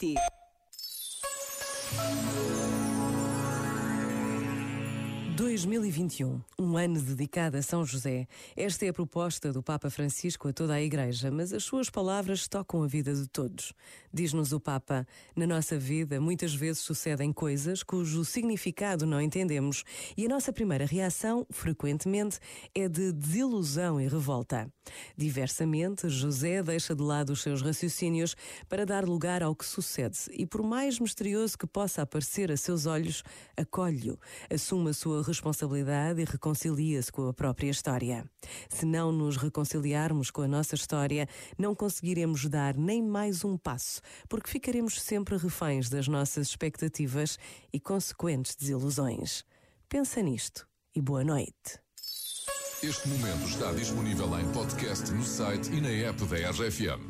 pt 2021, um ano dedicado a São José. Esta é a proposta do Papa Francisco a toda a Igreja, mas as suas palavras tocam a vida de todos. Diz-nos o Papa: na nossa vida muitas vezes sucedem coisas cujo significado não entendemos e a nossa primeira reação, frequentemente, é de desilusão e revolta. Diversamente, José deixa de lado os seus raciocínios para dar lugar ao que sucede e, por mais misterioso que possa aparecer a seus olhos, acolhe-o, assume a sua responsabilidade e reconcilia-se com a própria história. Se não nos reconciliarmos com a nossa história, não conseguiremos dar nem mais um passo, porque ficaremos sempre reféns das nossas expectativas e consequentes desilusões. Pensa nisto e boa noite. Este momento está disponível em podcast no site e na app da RFM.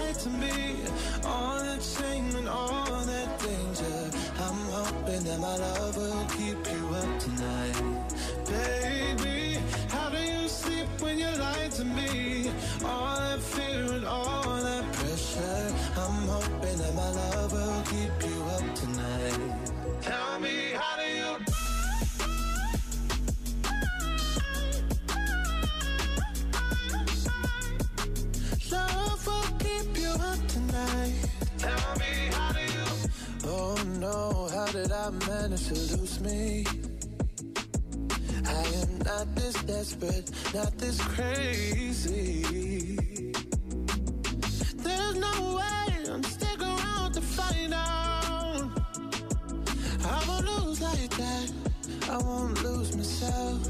Lie to me? All that shame and all that danger. I'm hoping that my love will keep you up tonight, baby. How do you sleep when you lie to me? All that fear and all that pressure. I'm hoping that my love will keep you up tonight. Tell me, how do you? Did I manage to lose me? I am not this desperate, not this crazy. There's no way I'm sticking around to find out. I won't lose like that. I won't lose myself.